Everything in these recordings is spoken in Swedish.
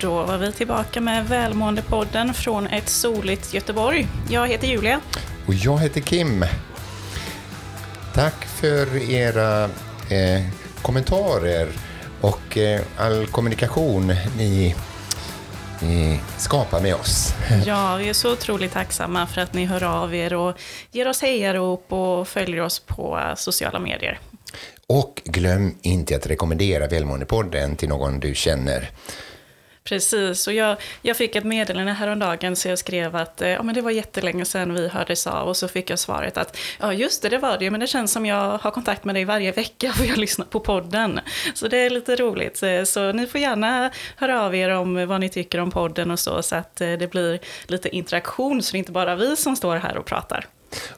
Då var vi tillbaka med Välmåendepodden från ett soligt Göteborg. Jag heter Julia. Och jag heter Kim. Tack för era eh, kommentarer och eh, all kommunikation ni, ni skapar med oss. Ja, vi är så otroligt tacksamma för att ni hör av er och ger oss hejarop och följer oss på sociala medier. Och glöm inte att rekommendera Välmåendepodden till någon du känner. Precis, och jag, jag fick ett meddelande häromdagen så jag skrev att eh, ja, men det var jättelänge sedan vi hördes av och så fick jag svaret att ja just det, det var det, men det känns som jag har kontakt med dig varje vecka för jag lyssnar på podden. Så det är lite roligt. Eh, så ni får gärna höra av er om vad ni tycker om podden och så, så att eh, det blir lite interaktion så det är inte bara vi som står här och pratar.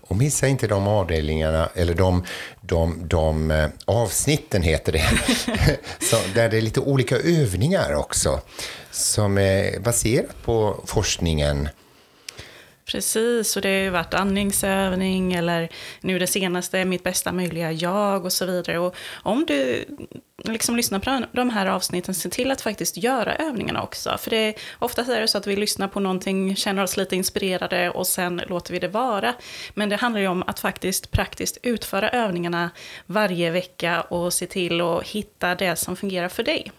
Och missa inte de avdelningarna, eller de, de, de eh, avsnitten heter det, så, där det är lite olika övningar också, som är baserat på forskningen. Precis, och det har ju varit andningsövning eller nu det senaste, mitt bästa möjliga jag och så vidare. Och om du liksom lyssnar på de här avsnitten, se till att faktiskt göra övningarna också. För det är, oftast är det så att vi lyssnar på någonting, känner oss lite inspirerade och sen låter vi det vara. Men det handlar ju om att faktiskt praktiskt utföra övningarna varje vecka och se till att hitta det som fungerar för dig.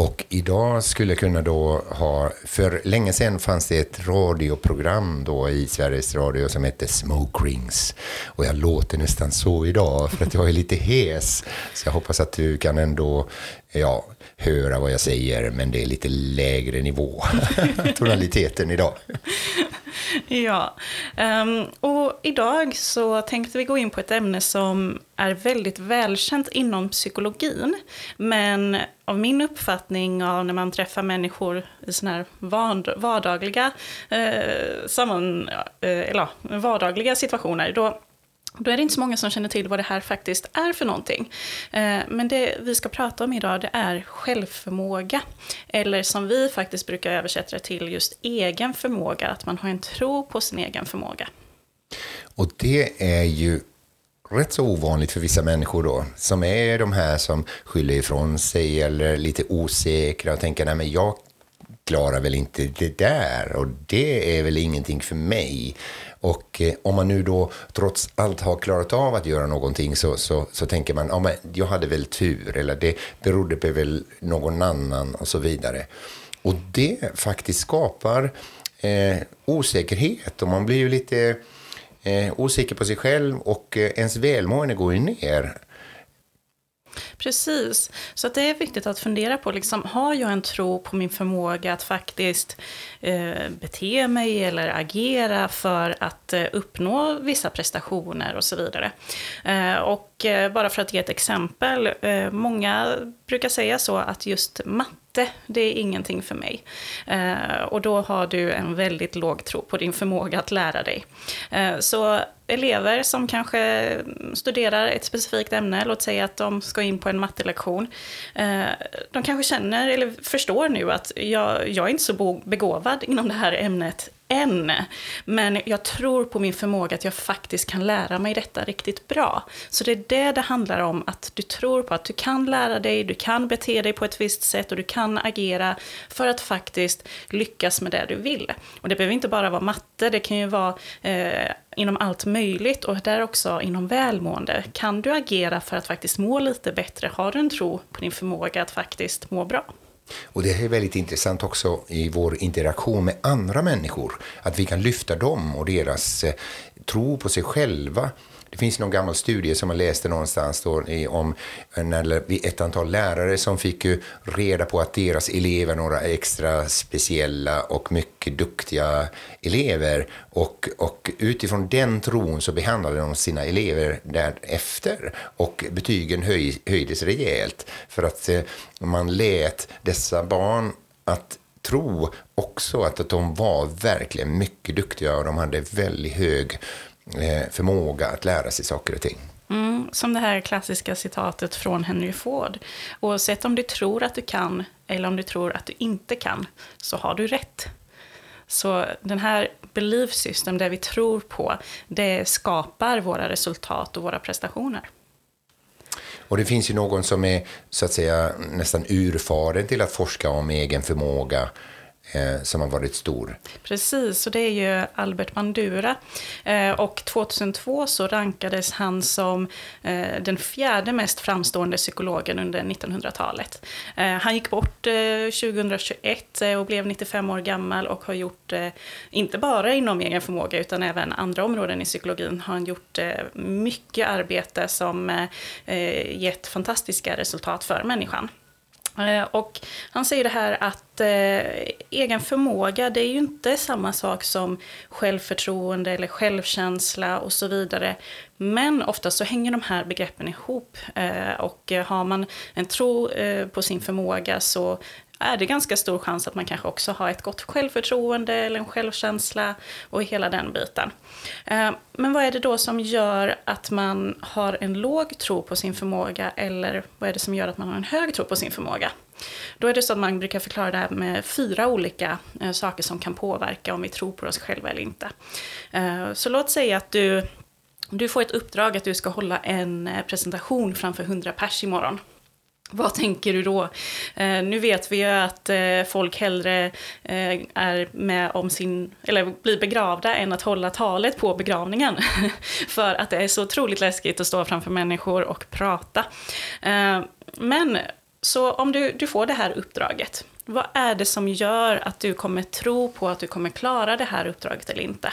Och idag skulle jag kunna då ha, för länge sedan fanns det ett radioprogram då i Sveriges Radio som hette Smoke Rings. Och jag låter nästan så idag för att jag är lite hes. Så jag hoppas att du kan ändå, ja, höra vad jag säger, men det är lite lägre nivå, tonaliteten idag ja, um, och idag så tänkte vi gå in på ett ämne som är väldigt välkänt inom psykologin. Men av min uppfattning av när man träffar människor i sådana här vardagliga, eh, samman, eh, eller, vardagliga situationer, då då är det inte så många som känner till vad det här faktiskt är för någonting. Eh, men det vi ska prata om idag det är självförmåga. Eller som vi faktiskt brukar översätta det till just egen förmåga, att man har en tro på sin egen förmåga. Och det är ju rätt så ovanligt för vissa människor då, som är de här som skyller ifrån sig eller lite osäkra och tänker nej men jag klarar väl inte det där och det är väl ingenting för mig. Och eh, om man nu då trots allt har klarat av att göra någonting så, så, så tänker man, ja men jag hade väl tur eller det berodde på väl någon annan och så vidare. Och det faktiskt skapar eh, osäkerhet och man blir ju lite eh, osäker på sig själv och eh, ens välmående går ju ner. Precis, så att det är viktigt att fundera på, liksom, har jag en tro på min förmåga att faktiskt eh, bete mig eller agera för att eh, uppnå vissa prestationer och så vidare. Eh, och eh, bara för att ge ett exempel, eh, många brukar säga så att just matte matte, det är ingenting för mig. Eh, och då har du en väldigt låg tro på din förmåga att lära dig. Eh, så elever som kanske studerar ett specifikt ämne, låt säga att de ska in på en mattelektion, eh, de kanske känner eller förstår nu att jag, jag är inte så begåvad inom det här ämnet än. Men jag tror på min förmåga att jag faktiskt kan lära mig detta riktigt bra. Så det är det det handlar om, att du tror på att du kan lära dig, du kan bete dig på ett visst sätt och du kan agera för att faktiskt lyckas med det du vill. Och det behöver inte bara vara matte, det kan ju vara eh, inom allt möjligt och där också inom välmående. Kan du agera för att faktiskt må lite bättre? Har du en tro på din förmåga att faktiskt må bra? Och det är väldigt intressant också i vår interaktion med andra människor. Att vi kan lyfta dem och deras eh, tro på sig själva det finns någon gammal studie som man läste någonstans då, om när ett antal lärare som fick ju reda på att deras elever, några extra speciella och mycket duktiga elever, och, och utifrån den tron så behandlade de sina elever därefter och betygen höj, höjdes rejält för att eh, man lät dessa barn att tro också att, att de var verkligen mycket duktiga och de hade väldigt hög förmåga att lära sig saker och ting. Mm, som det här klassiska citatet från Henry Ford. Oavsett om du tror att du kan eller om du tror att du inte kan, så har du rätt. Så den här belief system, det vi tror på, det skapar våra resultat och våra prestationer. Och det finns ju någon som är så att säga nästan urfaren till att forska om egen förmåga eh, som har varit stor. Precis, och det är ju Albert Bandura. Eh, och 2002 så rankades han som eh, den fjärde mest framstående psykologen under 1900-talet. Eh, han gick bort eh, 2021 eh, och blev 95 år gammal och har gjort, eh, inte bara inom egen förmåga utan även andra områden i psykologin, har han gjort eh, mycket arbete som gett fantastiska resultat för människan. Eh, och han säger det här att eh, egen förmåga, det är ju inte samma sak som självförtroende eller självkänsla och så vidare. Men ofta så hänger de här begreppen ihop. Eh, och har man en tro eh, på sin förmåga så är det ganska stor chans att man kanske också har ett gott självförtroende eller en självkänsla och hela den biten. Eh, men vad är det då som gör att man har en låg tro på sin förmåga eller vad är det som gör att man har en hög tro på sin förmåga? Då är det så att man brukar förklara det här med fyra olika eh, saker som kan påverka om vi tror på oss själva eller inte. Eh, så låt säga att du, du får ett uppdrag att du ska hålla en presentation framför 100 pers imorgon. Vad tänker du då? Eh, nu vet vi ju att eh, folk hellre eh, är med om sin, eller blir begravda än att hålla talet på begravningen. För att det är så otroligt läskigt att stå framför människor och prata. Eh, men så om du, du får det här uppdraget, vad är det som gör att du kommer tro på att du kommer klara det här uppdraget eller inte?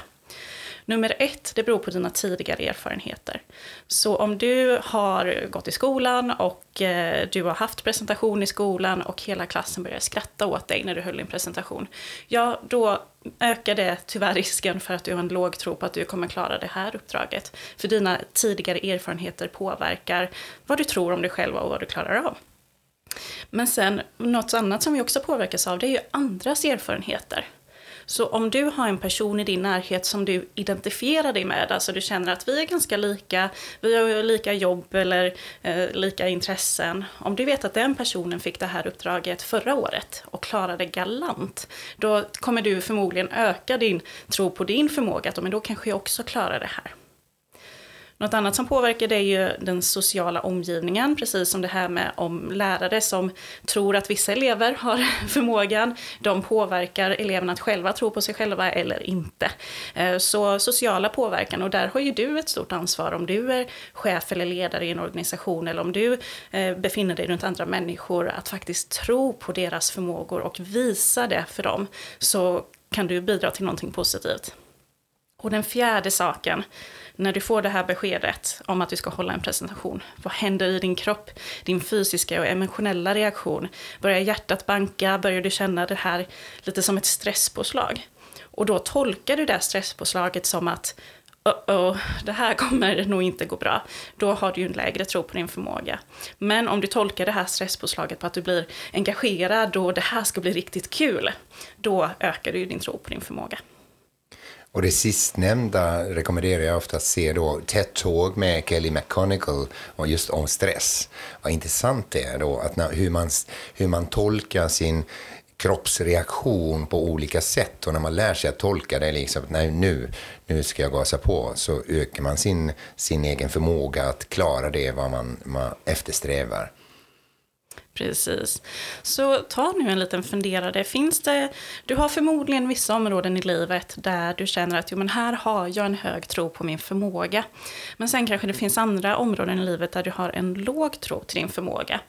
Nummer ett, det beror på dina tidigare erfarenheter. Så om du har gått i skolan och eh, du har haft presentation i skolan och hela klassen börjar skratta åt dig när du höll din presentation. Ja, då ökar det tyvärr risken för att du har en låg tro på att du kommer klara det här uppdraget. För dina tidigare erfarenheter påverkar vad du tror om dig själv och vad du klarar av. Men sen, något annat som vi också påverkas av, det är ju andras erfarenheter. Så om du har en person i din närhet som du identifierar dig med, alltså du känner att vi är ganska lika, vi har lika jobb eller eh, lika intressen. Om du vet att den personen fick det här uppdraget förra året och klarade galant, då kommer du förmodligen öka din tro på din förmåga, att men då kanske jag också klarar det här. Något annat som påverkar det är ju den sociala omgivningen, precis som det här med om lärare som tror att vissa elever har förmågan, de påverkar eleverna att själva tro på sig själva eller inte. Eh, så sociala påverkan, och där har ju du ett stort ansvar om du är chef eller ledare i en organisation eller om du eh, befinner dig runt andra människor, att faktiskt tro på deras förmågor och visa det för dem, så kan du bidra till någonting positivt. Och den fjärde saken, när du får det här beskedet om att du ska hålla en presentation, vad händer i din kropp? Din fysiska och emotionella reaktion. Börjar hjärtat banka? Börjar du känna det här lite som ett stresspåslag? Och då tolkar du det stresspåslaget som att uh oh, det här kommer nog inte gå bra. Då har du ju en lägre tro på din förmåga. Men om du tolkar det här stresspåslaget på att du blir engagerad och det här ska bli riktigt kul, då ökar du ju din tro på din förmåga. Och det sistnämnda rekommenderar jag ofta att se då TED-tåg med Kelly McConigal och just om stress. Vad intressant det är då att när, hur, man, hur man tolkar sin kroppsreaktion på olika sätt och när man lär sig att tolka det, liksom, nej nu, nu ska jag gasa på, så ökar man sin, sin egen förmåga att klara det vad man, man eftersträvar. Precis. Så ta nu en liten funderare. Finns det, du har förmodligen vissa områden i livet där du känner att jo, men här har jag en hög tro på min förmåga. Men sen kanske det finns andra områden i livet där du har en låg tro till din förmåga.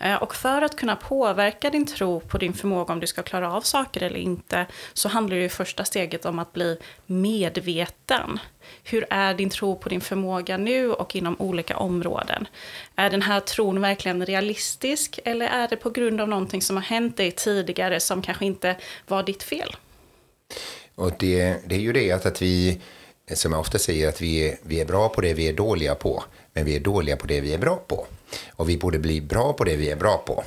Eh, och för att kunna påverka din tro på din förmåga om du ska klara av saker eller inte så handlar det i första steget om att bli medveten. Hur är din tro på din förmåga nu och inom olika områden? Är den här tron verkligen realistisk eller är det på grund av någonting som har hänt dig tidigare som kanske inte var ditt fel? Och det, det är ju det att, att vi, som jag ofta säger, att vi är, vi är bra på det vi är dåliga på, men vi är dåliga på det vi är bra på. Och vi borde bli bra på det vi är bra på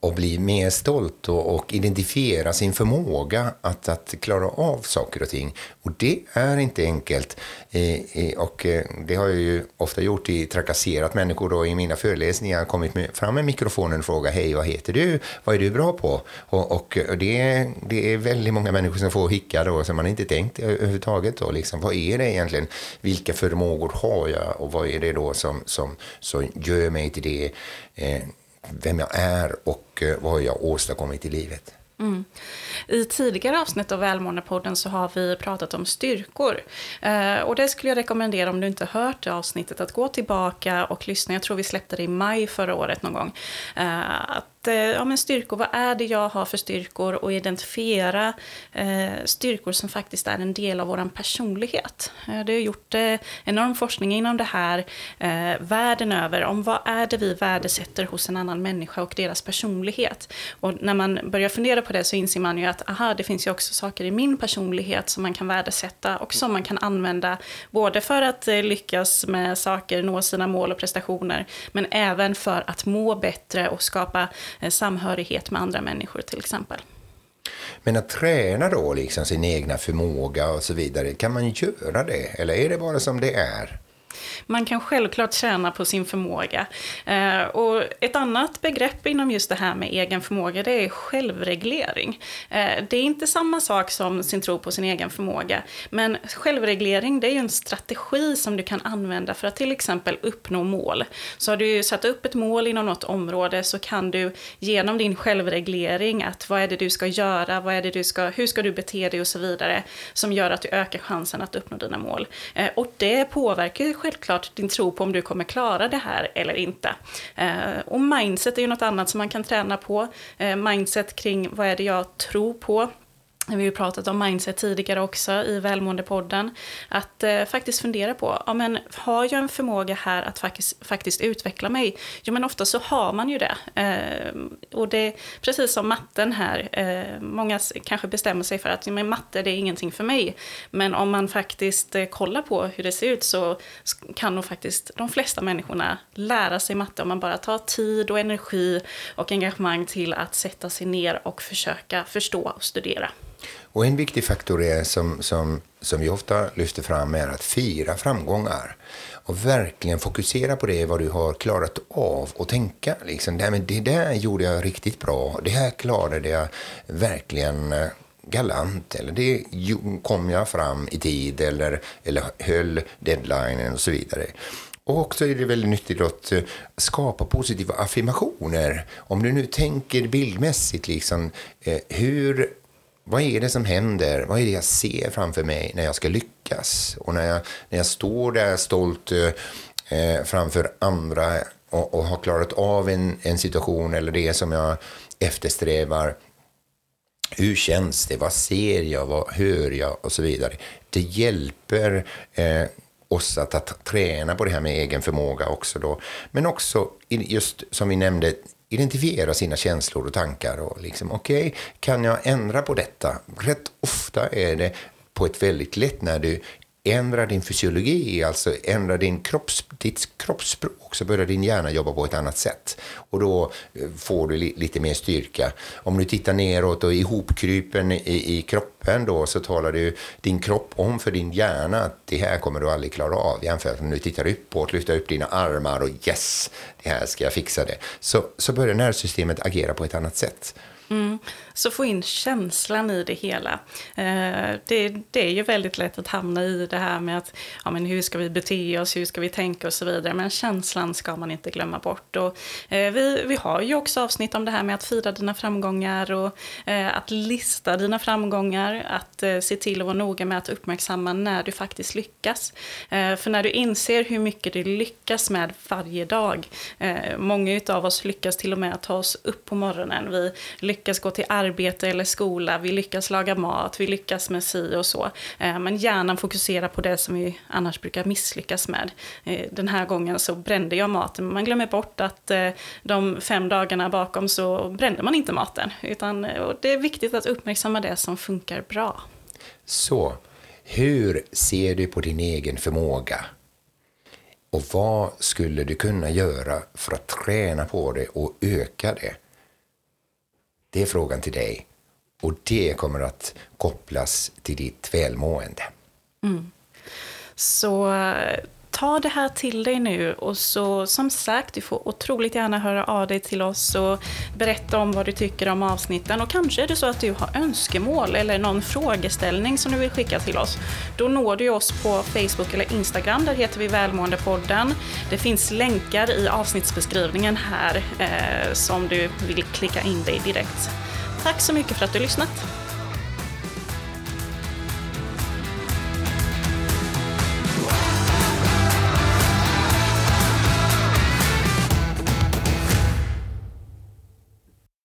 och bli mer stolt och, och, identifiera sin förmåga att, att klara av saker och ting. Och det är inte enkelt. Eh, eh och eh, det har jag ju ofta gjort i trakasserat människor då i mina föreläsningar, kommit med, fram med mikrofonen och frågat hej, vad heter du? Vad är du bra på? Och, och, och det, det är väldigt många människor som får hicka då, som man inte tänkt överhuvudtaget. Då, liksom, vad är det egentligen? Vilka förmågor har jag och vad är det då som, som, som gör mig till till det, eh, vem jag är och eh, vad jag åstadkommit i livet. Mm. I tidigare avsnitt av Välmåendepodden så har vi pratat om styrkor. Eh, och det skulle jag rekommendera om du inte hört det avsnittet att gå tillbaka och lyssna. Jag tror vi släppte det i maj förra året någon gång. Eh, att eh, ja, men styrkor, vad är det jag har för styrkor och identifiera eh, styrkor som faktiskt är en del av vår personlighet. Eh, det har gjort eh, enorm forskning inom det här eh, världen över om vad är det vi värdesätter hos en annan människa och deras personlighet. Och när man börjar fundera på det så inser man ju att aha, det finns ju också saker i min personlighet som man kan värdesätta och som man kan använda både för att eh, lyckas med saker, nå sina mål och prestationer, men även för att må bättre och skapa Eh, samhörighet med andra människor till exempel. Men att träna då liksom sin egna förmåga och så vidare, kan man göra det? Eller är det bara som det är? Man kan självklart tjäna på sin förmåga. Eh, och ett annat begrepp inom just det här med egen förmåga, det är självreglering. Eh, det är inte samma sak som sin tro på sin egen förmåga, men självreglering det är ju en strategi som du kan använda för att till exempel uppnå mål. Så har du satt upp ett mål inom något område så kan du genom din självreglering, att vad är det du ska göra, vad är det du ska, hur ska du bete dig och så vidare, som gör att du ökar chansen att uppnå dina mål. Eh, och det påverkar ju självklart din tro på om du kommer klara det här eller inte. Eh, och mindset är ju något annat som man kan träna på. Eh, mindset kring vad är det jag tror på? Vi har ju pratat om mindset tidigare också i Välmåendepodden. Att eh, faktiskt fundera på, ja men har jag en förmåga här att faktiskt, faktiskt utveckla mig? Jo men ofta så har man ju det. Eh, och det är precis som matten här, eh, många kanske bestämmer sig för att men matte det är ingenting för mig. Men om man faktiskt eh, kollar på hur det ser ut så kan nog faktiskt de flesta människorna lära sig matte om man bara tar tid och energi och engagemang till att sätta sig ner och försöka förstå och studera. Och en viktig faktor är som, som, som vi ofta lyfter fram är att fira framgångar och verkligen fokusera på det, vad du har klarat av och tänka. Liksom, det, men det där gjorde jag riktigt bra, det här klarade jag verkligen eh, galant, eller det kom jag fram i tid, eller, eller höll deadlinen och så vidare. Och också är det väldigt nyttigt att eh, skapa positiva affirmationer. Om du nu tänker bildmässigt, liksom, eh, hur vad är det som händer? Vad är det jag ser framför mig när jag ska lyckas? Och när jag, när jag står där stolt eh, eh, framför andra och, och, har klarat av en, en situation eller det som jag eftersträvar. Hur känns det? Vad ser jag? Vad hör jag? Och så vidare. Det hjälper eh, oss att, att träna på det här med egen förmåga också då. Men också, just som vi nämnde, identifiera sina känslor och tankar. och liksom, Okej, okay, kan jag ändra på detta? Rätt ofta är det på ett väldigt lätt när du ändra din fysiologi, alltså ändra din kropps, ditt kroppsspråk, så börjar din hjärna jobba på ett annat sätt. Och då eh, får du li, lite mer styrka. Om du tittar neråt och ihopkrypen i, i kroppen då, så talar du din kropp om för din hjärna att det här kommer du aldrig klara av. Jämfört med om du tittar uppåt, lyfter upp dina armar och yes, det här ska jag fixa det. Så, så börjar nervsystemet agera på ett annat sätt. Mm. Så få in känslan i det hela. Eh, det, det, är ju väldigt lätt att hamna i det här med att ja, men hur ska vi bete oss, hur ska vi tänka och så vidare. Men känslan ska man inte glömma bort. Och, eh, vi, vi har ju också avsnitt om det här med att fira dina framgångar och eh, att lista dina framgångar. Att se till att vara noga med att uppmärksamma när du faktiskt lyckas. För när du inser hur mycket du lyckas med varje dag. Många av oss lyckas till och med att ta oss upp på morgonen. Vi lyckas gå till arbete eller skola, vi lyckas laga mat, vi lyckas med si och så. Eh, men hjärnan fokuserar på det som vi annars brukar misslyckas med. Eh, den här gången så brände jag maten, men man glömmer bort att eh, de fem dagarna bakom så brände man inte maten. Utan det är viktigt att uppmärksamma det som funkar bra. Så, hur ser du på din egen förmåga? Och vad skulle du kunna göra för att träna på det och öka det? Det är frågan till dig. Och det kommer att kopplas till ditt välmående. Mm. Så ta det här till dig nu och så som sagt, du får otroligt gärna höra av dig till oss och berätta om vad du tycker om avsnitten och kanske är det så att du har önskemål eller någon frågeställning som du vill skicka till oss. Då når du oss på Facebook eller Instagram, där heter vi Välmåendepodden. Det finns länkar i avsnittsbeskrivningen här eh, som du vill klicka in dig direkt. Tack så mycket för att du lyssnat.